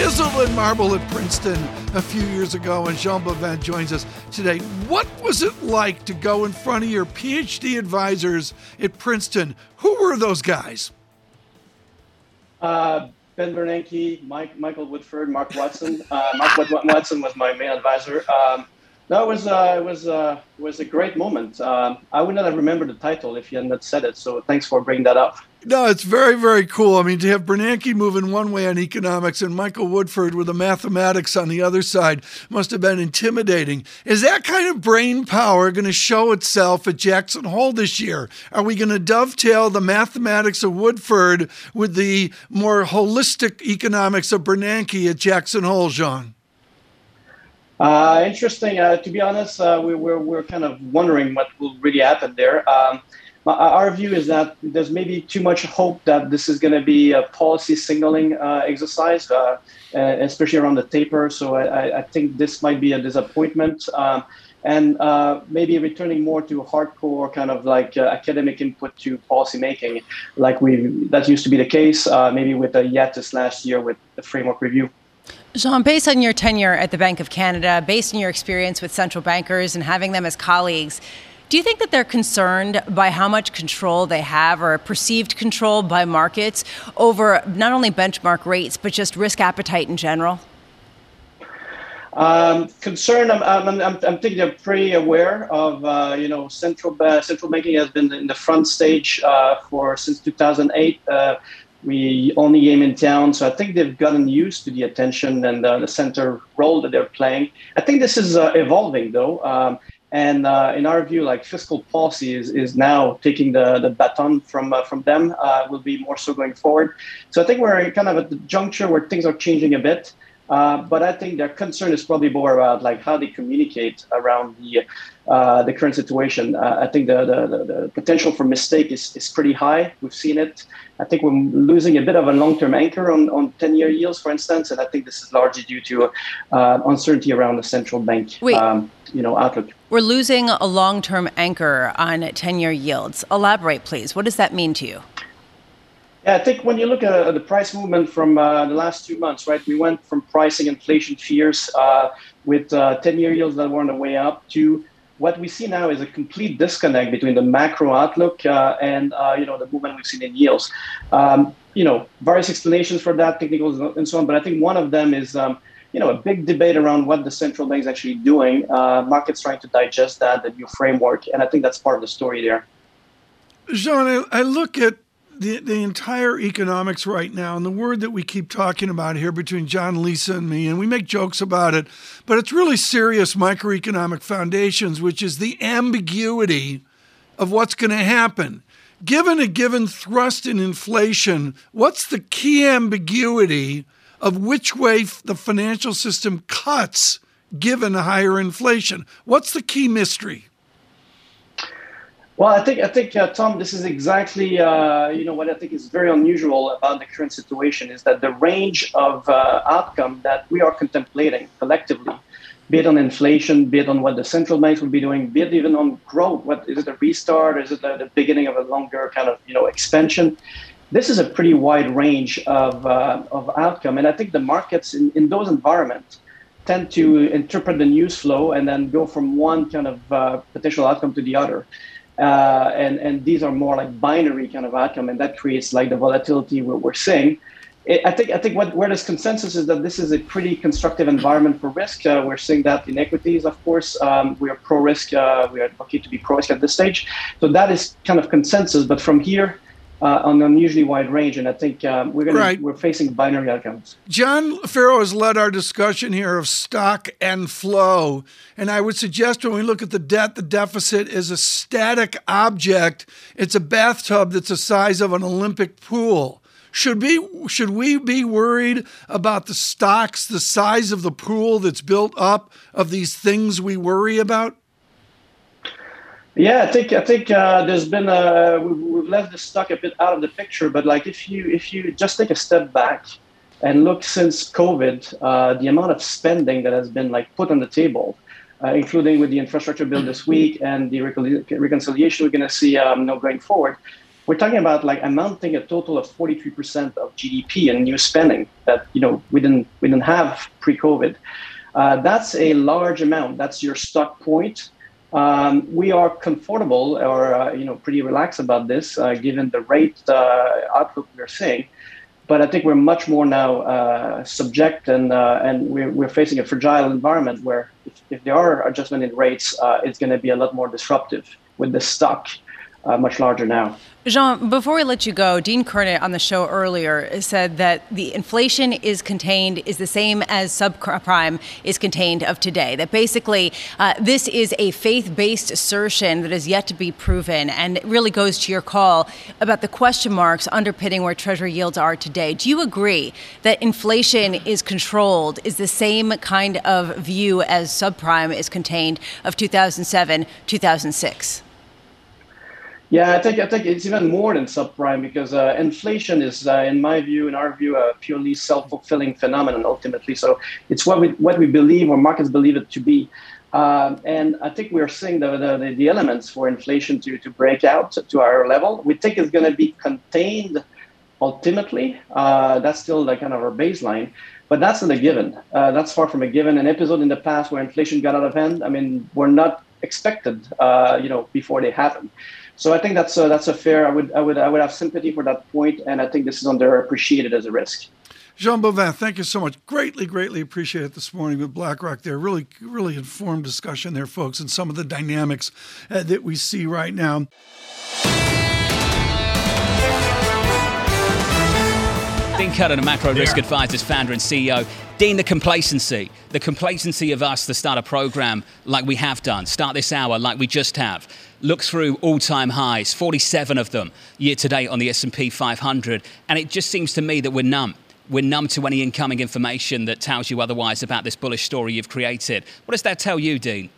chisel and marble at Princeton a few years ago, and Jean Boivin joins us today. What was it like to go in front of your PhD advisors at Princeton? Who were those guys? Uh, ben Bernanke, Mike, Michael Woodford, Mark Watson. Uh, Mark Watson was my main advisor. Um, was uh, was uh, was a great moment. Um, I would not have remembered the title if you had not said it. So thanks for bringing that up. No, it's very, very cool. I mean, to have Bernanke moving one way on economics and Michael Woodford with the mathematics on the other side must have been intimidating. Is that kind of brain power going to show itself at Jackson Hole this year? Are we going to dovetail the mathematics of Woodford with the more holistic economics of Bernanke at Jackson Hole, Jean? Uh, interesting. Uh, to be honest, uh, we, we're, we're kind of wondering what will really happen there. Um, our view is that there's maybe too much hope that this is going to be a policy signaling uh, exercise, uh, especially around the taper. So I, I, think this might be a disappointment. Um, and uh, maybe returning more to hardcore kind of like uh, academic input to policymaking, like we that used to be the case. Uh, maybe with the YATIS last year with the framework review. Jean, based on your tenure at the Bank of Canada, based on your experience with central bankers and having them as colleagues, do you think that they're concerned by how much control they have or perceived control by markets over not only benchmark rates, but just risk appetite in general? Um, concern. I'm, I'm, I'm, I'm thinking they're pretty aware of, uh, you know, central uh, central banking has been in the front stage uh, for since 2008. Uh, we only game in town, so I think they've gotten used to the attention and uh, the center role that they're playing. I think this is uh, evolving, though. Um, and uh, in our view, like fiscal policy is, is now taking the, the baton from uh, from them. Uh, will be more so going forward. So I think we're kind of at the juncture where things are changing a bit. Uh, but I think their concern is probably more about like how they communicate around the uh, the current situation. Uh, I think the, the, the, potential for mistake is, is pretty high. We've seen it. I think we're losing a bit of a long-term anchor on, on 10-year yields, for instance, and I think this is largely due to uh, uncertainty around the central bank um, you know, outlook. We're losing a long-term anchor on 10-year yields. Elaborate, please. What does that mean to you? Yeah, I think when you look at the price movement from uh, the last two months, right, we went from pricing inflation fears uh, with uh, 10 year yields that were on the way up to what we see now is a complete disconnect between the macro outlook uh, and uh, you know the movement we've seen in yields. Um, you know, various explanations for that, technicals and so on, but I think one of them is. Um, you know, a big debate around what the central bank is actually doing. Uh, markets trying to digest that, the new framework, and I think that's part of the story there. Jean, I, I look at the, the entire economics right now, and the word that we keep talking about here between John, Lisa, and me, and we make jokes about it, but it's really serious microeconomic foundations, which is the ambiguity of what's going to happen. Given a given thrust in inflation, what's the key ambiguity of which way the financial system cuts given higher inflation? What's the key mystery? Well, I think I think uh, Tom, this is exactly uh, you know what I think is very unusual about the current situation is that the range of uh, outcome that we are contemplating collectively, be it on inflation, be it on what the central banks will be doing, be it even on growth. What is it a restart? Is it the beginning of a longer kind of you know expansion? This is a pretty wide range of uh, of outcome, and I think the markets in, in those environments tend to interpret the news flow and then go from one kind of uh, potential outcome to the other. Uh, and and these are more like binary kind of outcome, and that creates like the volatility we're, we're seeing. I think I think what where there's consensus is that this is a pretty constructive environment for risk. Uh, we're seeing that in equities, of course. Um, we are pro risk. Uh, we are lucky to be pro risk at this stage. So that is kind of consensus. But from here, uh, an unusually wide range, and I think um, we're going right. we're facing binary outcomes. John Ferro has led our discussion here of stock and flow, and I would suggest when we look at the debt, the deficit is a static object. It's a bathtub that's the size of an Olympic pool. Should we should we be worried about the stocks, the size of the pool that's built up of these things we worry about? Yeah, I think I think uh, there's been a we've left the stock a bit out of the picture, but like if you if you just take a step back and look since COVID, uh, the amount of spending that has been like put on the table, uh, including with the infrastructure bill this week and the reconciliation we're going to see um, you know, going forward, we're talking about like amounting a total of 43% of GDP in new spending that you know we didn't we didn't have pre-COVID. Uh, that's a large amount. That's your stock point. Um, we are comfortable or uh, you know pretty relaxed about this uh, given the rate uh, outlook we're seeing. But I think we're much more now uh, subject and uh, and we're, we're facing a fragile environment where if, if there are adjustment in rates, uh, it's going to be a lot more disruptive with the stock much larger now. Jean, before we let you go, Dean Curnutt on the show earlier said that the inflation is contained is the same as subprime is contained of today. That basically uh, this is a faith based assertion that is yet to be proven and it really goes to your call about the question marks underpinning where Treasury yields are today. Do you agree that inflation is controlled, is the same kind of view as subprime is contained of 2007, 2006? Yeah, I think I think it's even more than subprime because uh, inflation is, uh, in my view, in our view, a purely self-fulfilling phenomenon. Ultimately, so it's what we what we believe or markets believe it to be, um, and I think we're seeing the, the, the elements for inflation to to break out to our level. We think it's going to be contained. Ultimately, uh, that's still the kind of our baseline, but that's not a given. Uh, that's far from a given. An episode in the past where inflation got out of hand. I mean, we're not expected, uh, you know, before they happen. So I think that's a, that's a fair. I would I would I would have sympathy for that point, and I think this is underappreciated as a risk. Jean Boivin, thank you so much. Greatly, greatly appreciate it this morning with BlackRock. There, really, really informed discussion there, folks, and some of the dynamics uh, that we see right now. Dean Curnutt, Macro Risk Advisors founder and CEO. Dean, the complacency, the complacency of us to start a program like we have done, start this hour like we just have, look through all-time highs, 47 of them year to date on the S&P 500, and it just seems to me that we're numb. We're numb to any incoming information that tells you otherwise about this bullish story you've created. What does that tell you, Dean?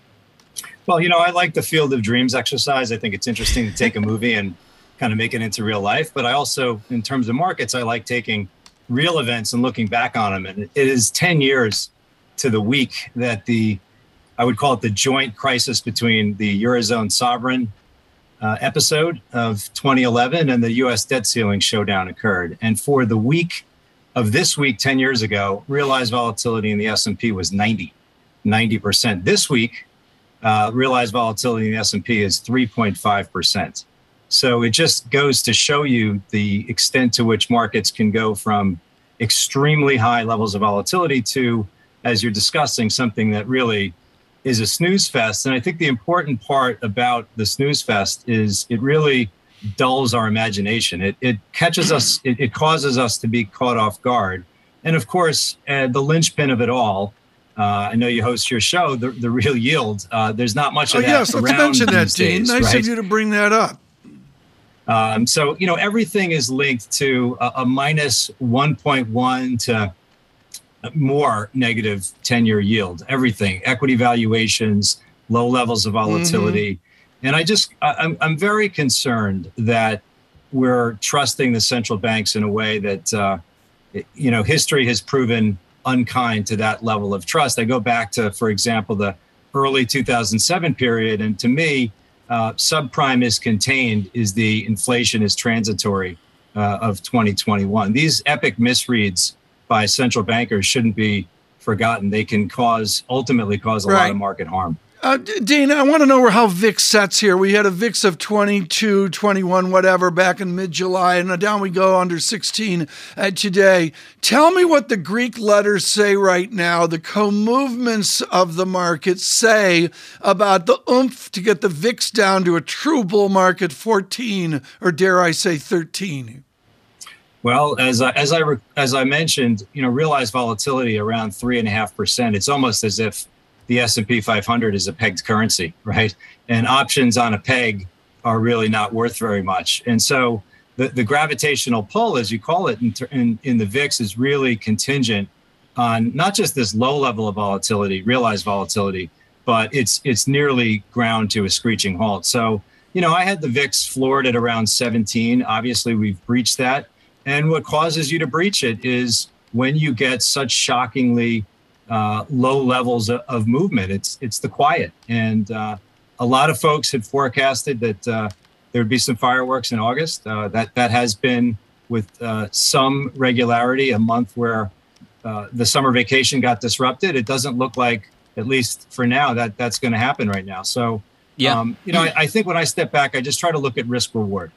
Well, you know, I like the field of dreams exercise. I think it's interesting to take a movie and kind of make it into real life. But I also, in terms of markets, I like taking real events and looking back on them. And it is 10 years to the week that the, I would call it the joint crisis between the Eurozone sovereign uh, episode of 2011 and the US debt ceiling showdown occurred. And for the week of this week 10 years ago, realized volatility in the S&P was 90, 90%. This week, uh, realized volatility in the S&P is 3.5%. So it just goes to show you the extent to which markets can go from extremely high levels of volatility to, as you're discussing, something that really is a snooze fest. And I think the important part about the snooze fest is it really dulls our imagination. It, it catches us, it, it causes us to be caught off guard. And of course, uh, the linchpin of it all uh, I know you host your show, the, the real yield. Uh, there's not much of oh, that. Yes, let's mention that, Dean. Days, nice right? of you to bring that up. Um, so, you know, everything is linked to a, a minus 1.1 to more negative 10 year yield, everything, equity valuations, low levels of volatility. Mm-hmm. And I just, I, I'm, I'm very concerned that we're trusting the central banks in a way that, uh, you know, history has proven unkind to that level of trust. I go back to, for example, the early 2007 period. And to me, uh, subprime is contained is the inflation is transitory uh, of 2021. These epic misreads by central bankers shouldn't be forgotten. They can cause ultimately cause a right. lot of market harm. Uh, Dean, I want to know how VIX sets here. We had a VIX of 22, 21, whatever back in mid July, and down we go under 16 uh, today. Tell me what the Greek letters say right now, the co movements of the market say about the oomph to get the VIX down to a true bull market 14, or dare I say 13. Well, as I, as I as I mentioned, you know, realized volatility around three and a half percent. It's almost as if the S&P 500 is a pegged currency, right? And options on a peg are really not worth very much. And so the, the gravitational pull, as you call it in, in, in the VIX, is really contingent on not just this low level of volatility, realized volatility, but it's it's nearly ground to a screeching halt. So, you know, I had the VIX floored at around 17. Obviously, we've breached that. And what causes you to breach it is when you get such shockingly uh, low levels of, movement. It's it's the quiet, and uh, a lot of folks had forecasted that uh, there would be some fireworks in August. Uh, that that has been with uh, some regularity a month where uh, the summer vacation got disrupted. It doesn't look like, at least for now, that that's going to happen right now. So, yeah, um, you know, I, I think when I step back, I just try to look at risk reward.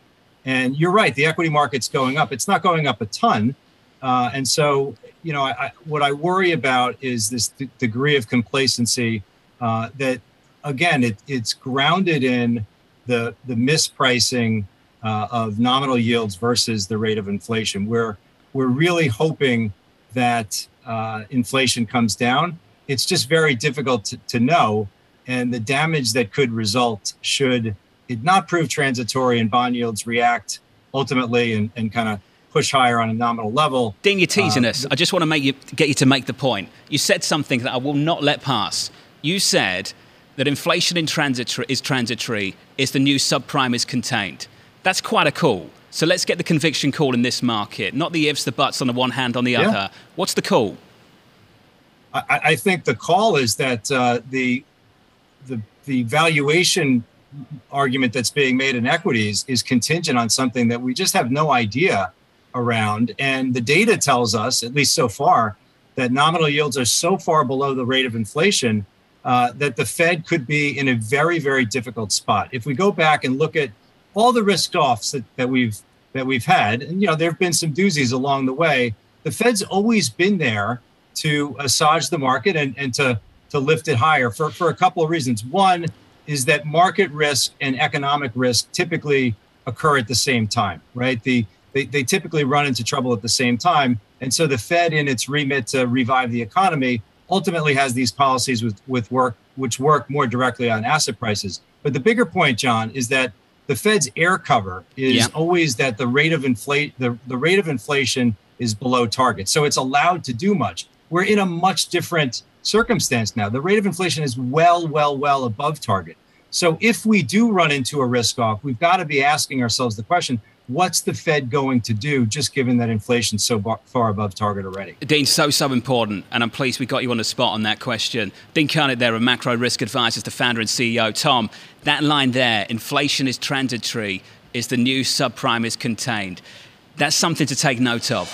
And you're right, the equity market's going up. It's not going up a ton. Uh, and so, you know, I, I, what I worry about is this degree of complacency uh, that, again, it, it's grounded in the the mispricing uh, of nominal yields versus the rate of inflation. We're we're really hoping that uh, inflation comes down. It's just very difficult to, to know, and the damage that could result should it not prove transitory and bond yields react ultimately and, and kind of push higher on a nominal level. Dean, you're teasing uh, us. I just want to make you get you to make the point. You said something that I will not let pass. You said that inflation in transitory is transitory, is the new subprime is contained. That's quite a call. So let's get the conviction call in this market, not the ifs, the buts on the one hand, on the yeah. other. What's the call? I, I think the call is that uh, the the the valuation argument that's being made in equities is contingent on something that we just have no idea around. And the data tells us, at least so far, that nominal yields are so far below the rate of inflation uh, that the Fed could be in a very, very difficult spot. If we go back and look at all the risk offs that, that we've that we've had, and you know, there have been some doozies along the way. The Fed's always been there to assuage the market and, and to to lift it higher for, for a couple of reasons. One is that market risk and economic risk typically occur at the same time, right? The they, they typically run into trouble at the same time. And so the Fed, in its remit to revive the economy, ultimately has these policies with, with work which work more directly on asset prices. But the bigger point, John, is that the Fed's air cover is yeah. always that the rate of inflate the, the rate of inflation is below target. So it's allowed to do much. We're in a much different circumstance now. The rate of inflation is well, well, well above target. So if we do run into a risk off, we've got to be asking ourselves the question, what's the Fed going to do just given that inflation's so far above target already? Dean, so, so important. And I'm pleased we got you on the spot on that question. Dean Curnutt there of Macro Risk Advisors, the founder and CEO. Tom, that line there, inflation is transitory, is the new subprime is contained. That's something to take note of.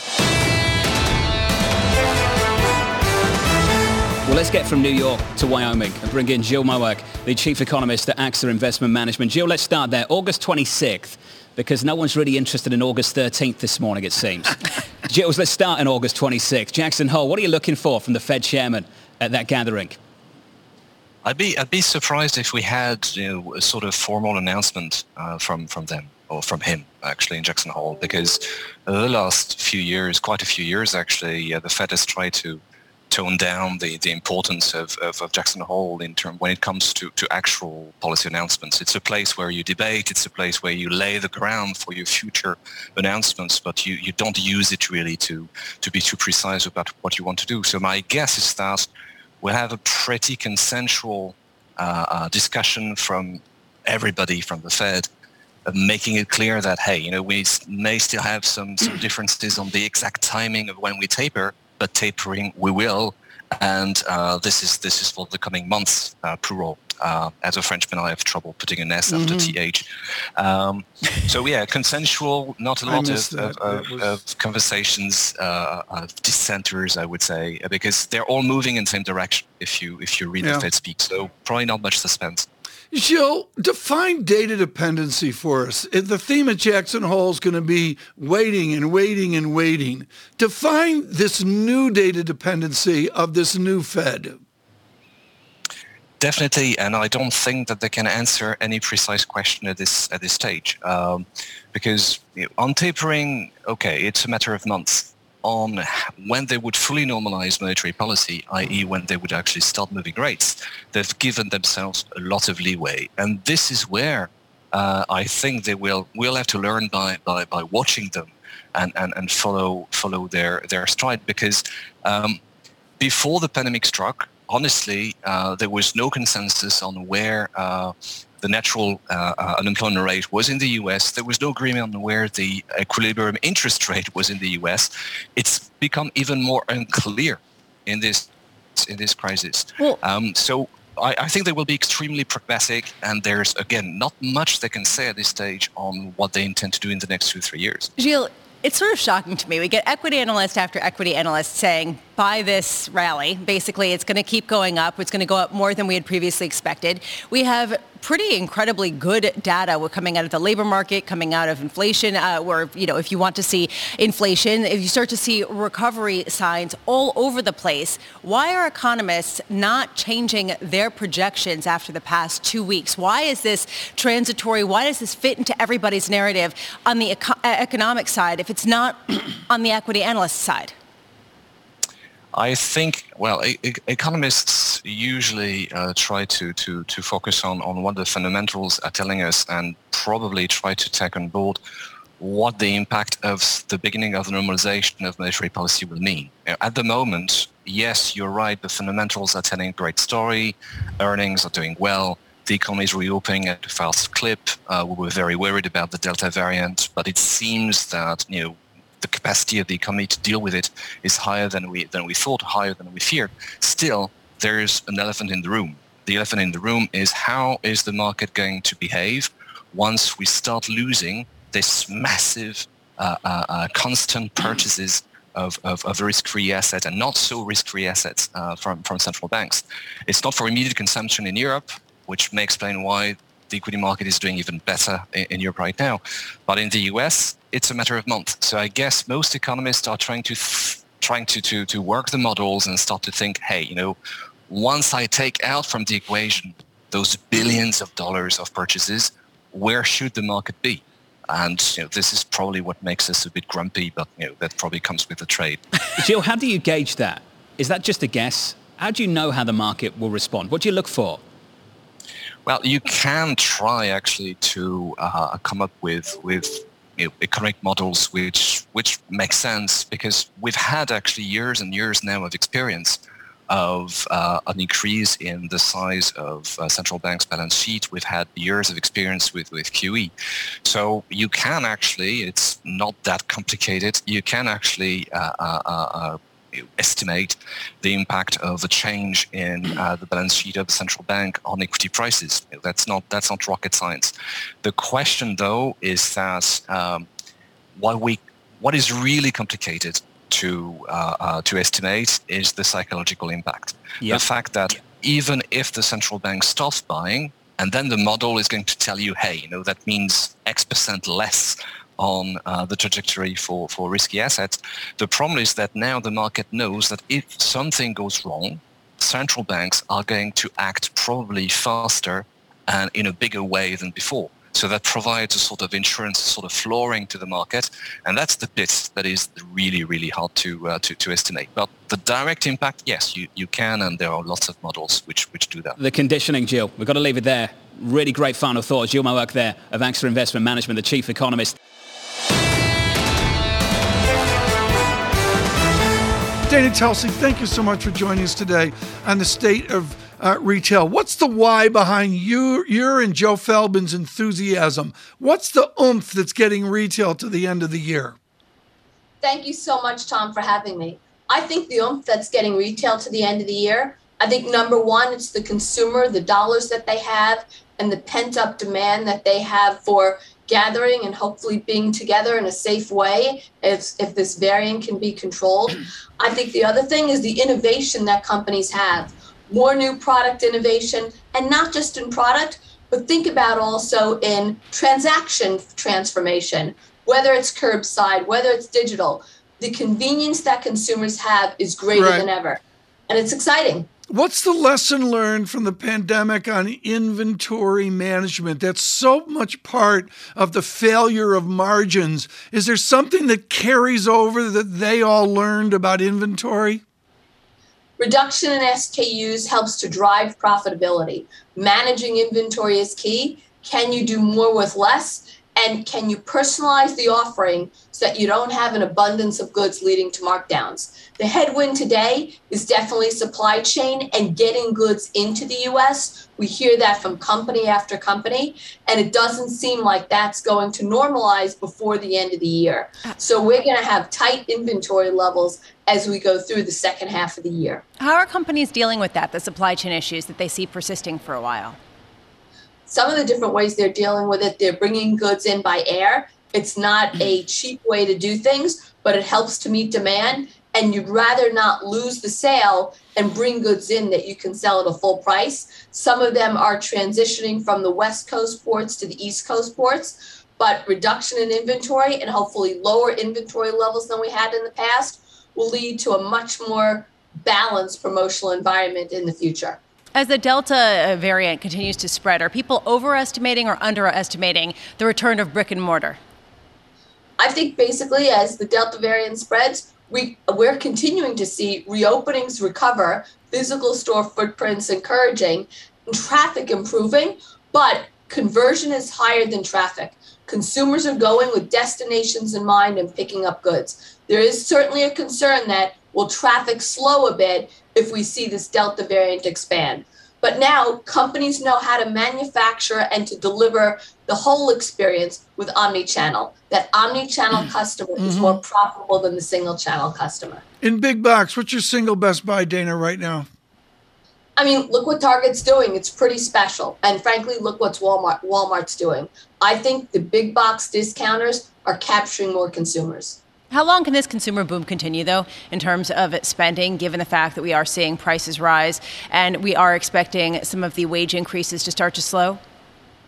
Well, let's get from New York to Wyoming and bring in Gilles Moec, the chief economist at AXA Investment Management. Jill, let's start there. August 26th because no one's really interested in August 13th this morning, it seems. Gilles, let's start in August 26th. Jackson Hole, what are you looking for from the Fed chairman at that gathering? I'd be I'd be surprised if we had you know, a sort of formal announcement uh, from from them or from him actually in Jackson Hole because the last few years, quite a few years actually, uh, the Fed has tried to tone down the, the importance of, of, of, Jackson Hole in term when it comes to, to actual policy announcements. It's a place where you debate. It's a place where you lay the ground for your future announcements, but you, you don't use it really to, to be too precise about what you want to do. So my guess is that we'll have a pretty consensual uh, uh, discussion from everybody from the Fed uh, making it clear that, hey, you know, we may still have some, some differences on the exact timing of when we taper, but tapering we will. And uh, this is this is for the coming months, uh, plural. Uh, as a Frenchman, I have trouble putting an S mm-hmm. after th. Um, so yeah, consensual, not a lot of, of, was... of, conversations, uh, of dissenters, I would say, because they're all moving in the same direction. If you if you read yeah. the Fed speak, so probably not much suspense. Gilles, define data dependency for us. The theme at Jackson Hole is going to be waiting and waiting and waiting. Define this new data dependency of this new Fed. Definitely, and I don't think that they can answer any precise question at this at this stage, um, because on tapering, okay, it's a matter of months on when they would fully normalize monetary policy, i.e. when they would actually start moving rates. They've given themselves a lot of leeway. And this is where uh, I think they will will have to learn by, by, by watching them and, and, and follow follow their, their stride because um, before the pandemic struck, honestly, uh, there was no consensus on where uh, the natural uh, uh, unemployment rate was in the US. There was no agreement on where the equilibrium interest rate was in the US. It's become even more unclear in this in this crisis. Well, um, so I, I, think they will be extremely pragmatic, and there's again not much they can say at this stage on what they intend to do in the next two three years. Gilles, it's sort of shocking to me. We get equity analyst after equity analyst saying, buy this rally. Basically, it's going to keep going up. It's going to go up more than we had previously expected. We have pretty incredibly good data We're coming out of the labor market, coming out of inflation, uh, where, you know, if you want to see inflation, if you start to see recovery signs all over the place, why are economists not changing their projections after the past two weeks? Why is this transitory? Why does this fit into everybody's narrative on the eco- economic side if it's not on the equity analyst side? I think, well, e- economists usually uh, try to, to, to focus on, on what the fundamentals are telling us and probably try to take on board what the impact of the beginning of the normalization of monetary policy will mean. At the moment, yes, you're right, the fundamentals are telling a great story, earnings are doing well, the economy is reopening at a fast clip. Uh, we were very worried about the Delta variant, but it seems that you know the capacity of the economy to deal with it is higher than we than we thought, higher than we feared. Still, there's an elephant in the room. The elephant in the room is how is the market going to behave once we start losing this massive, uh, uh, uh, constant purchases of, of, of risk-free assets and not so risk-free assets uh, from, from central banks. It's not for immediate consumption in Europe, which may explain why the equity market is doing even better in, in Europe right now. But in the US, it's a matter of months. So I guess most economists are trying to th- trying to, to to work the models and start to think, hey, you know, once I take out from the equation those billions of dollars of purchases, where should the market be? And you know, this is probably what makes us a bit grumpy, but you know, that probably comes with the trade. Gilles, how do you gauge that? Is that just a guess? How do you know how the market will respond? What do you look for? Well, you can try actually to uh, come up with with you know, economic models which which make sense because we've had actually years and years now of experience of uh, an increase in the size of uh, central banks' balance sheet. We've had years of experience with, with QE. So you can actually, it's not that complicated, you can actually uh, uh, uh estimate the impact of a change in uh, the balance sheet of the central bank on equity prices. That's not that's not rocket science. The question, though, is that um, what we what is really complicated to uh, uh, to estimate is the psychological impact. Yep. The fact that even if the central bank stops buying, and then the model is going to tell you, hey, you know, that means X percent less on uh, the trajectory for, for risky assets. The problem is that now the market knows that if something goes wrong, central banks are going to act probably faster and in a bigger way than before. So that provides a sort of insurance, sort of flooring to the market, and that's the bit that is really, really hard to uh, to, to estimate. But the direct impact, yes, you, you can, and there are lots of models which which do that. The conditioning, Gilles. we've got to leave it there. Really great final thoughts. Gilles Moec there of AXA Investment Management, the chief economist. Dana Telsey, thank you so much for joining us today on the state of uh, retail. What's the why behind you, your and Joe Feldman's enthusiasm? What's the oomph that's getting retail to the end of the year? Thank you so much, Tom, for having me. I think the oomph that's getting retail to the end of the year, I think number one, it's the consumer, the dollars that they have, and the pent up demand that they have for gathering and hopefully being together in a safe way if, if this variant can be controlled. I think the other thing is the innovation that companies have more new product innovation, and not just in product, but think about also in transaction transformation, whether it's curbside, whether it's digital. The convenience that consumers have is greater right. than ever. And it's exciting. What's the lesson learned from the pandemic on inventory management? That's so much part of the failure of margins. Is there something that carries over that they all learned about inventory? Reduction in SKUs helps to drive profitability. Managing inventory is key. Can you do more with less? And can you personalize the offering so that you don't have an abundance of goods leading to markdowns? The headwind today is definitely supply chain and getting goods into the US. We hear that from company after company, and it doesn't seem like that's going to normalize before the end of the year. Ah. So we're going to have tight inventory levels as we go through the second half of the year. How are companies dealing with that, the supply chain issues that they see persisting for a while? Some of the different ways they're dealing with it, they're bringing goods in by air. It's not a mm. cheap way to do things, but it helps to meet demand. And you'd rather not lose the sale and bring goods in that you can sell at a full price. Some of them are transitioning from the West Coast ports to the East Coast ports, but reduction in inventory and hopefully lower inventory levels than we had in the past will lead to a much more balanced promotional environment in the future. As the Delta uh, variant continues to spread, are people overestimating or underestimating the return of brick and mortar? I think basically as the Delta variant spreads, we we're continuing to see reopenings recover, physical store footprints encouraging, and traffic improving, but conversion is higher than traffic. Consumers are going with destinations in mind and picking up goods. There is certainly a concern that will traffic slow a bit if we see this Delta variant expand. But now companies know how to manufacture and to deliver the whole experience with omni-channel. That omni-channel customer mm-hmm. is more profitable than the single channel customer. In big box, what's your single best buy, Dana, right now? I mean, look what Target's doing. It's pretty special. And frankly, look what's Walmart Walmart's doing. I think the big box discounters are capturing more consumers. How long can this consumer boom continue, though, in terms of spending, given the fact that we are seeing prices rise and we are expecting some of the wage increases to start to slow?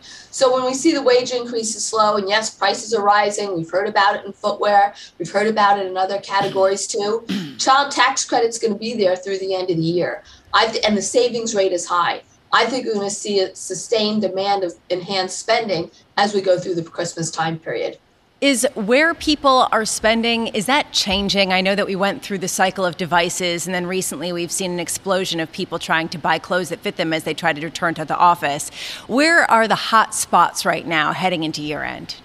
So when we see the wage increases slow, and yes, prices are rising, we've heard about it in footwear, we've heard about it in other categories too. Child tax credit's going to be there through the end of the year, th- and the savings rate is high. I think we're going to see a sustained demand of enhanced spending as we go through the Christmas time period. Is where people are spending, is that changing? I know that we went through the cycle of devices, and then recently we've seen an explosion of people trying to buy clothes that fit them as they try to return to the office. Where are the hot spots right now heading into year end?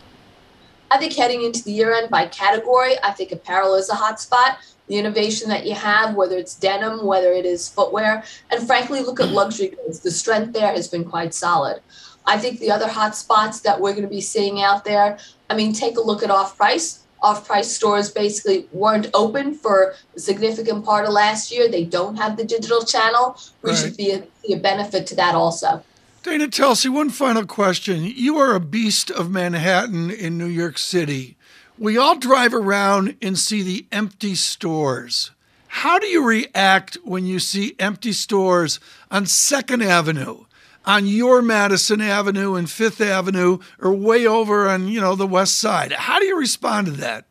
I think heading into the year end by category, I think apparel is a hot spot. The innovation that you have, whether it's denim, whether it is footwear, and frankly, look at luxury goods. The strength there has been quite solid. I think the other hot spots that we're going to be seeing out there, I mean, take a look at off price. Off price stores basically weren't open for a significant part of last year. They don't have the digital channel. We right. should be a, be a benefit to that also. Dana Telsey, one final question. You are a beast of Manhattan in New York City. We all drive around and see the empty stores. How do you react when you see empty stores on Second Avenue? On your Madison Avenue and Fifth Avenue or way over on, you know, the west side. How do you respond to that?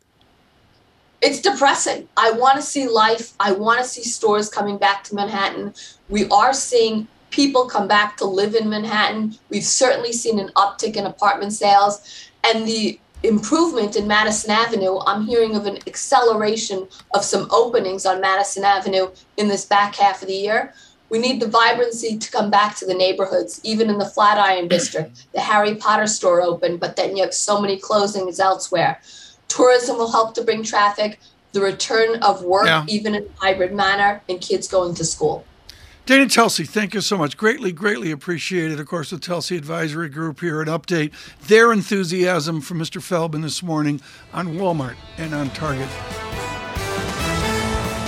It's depressing. I want to see life. I want to see stores coming back to Manhattan. We are seeing people come back to live in Manhattan. We've certainly seen an uptick in apartment sales and the improvement in Madison Avenue. I'm hearing of an acceleration of some openings on Madison Avenue in this back half of the year. We need the vibrancy to come back to the neighborhoods, even in the Flatiron district. The Harry Potter store opened, but then you have so many closings elsewhere. Tourism will help to bring traffic, the return of work, yeah. even in a hybrid manner, and kids going to school. Dana Telsey, thank you so much. Greatly, greatly appreciated. Of course, the Telsey Advisory Group here an update their enthusiasm from Mr. Feldman this morning on Walmart and on Target.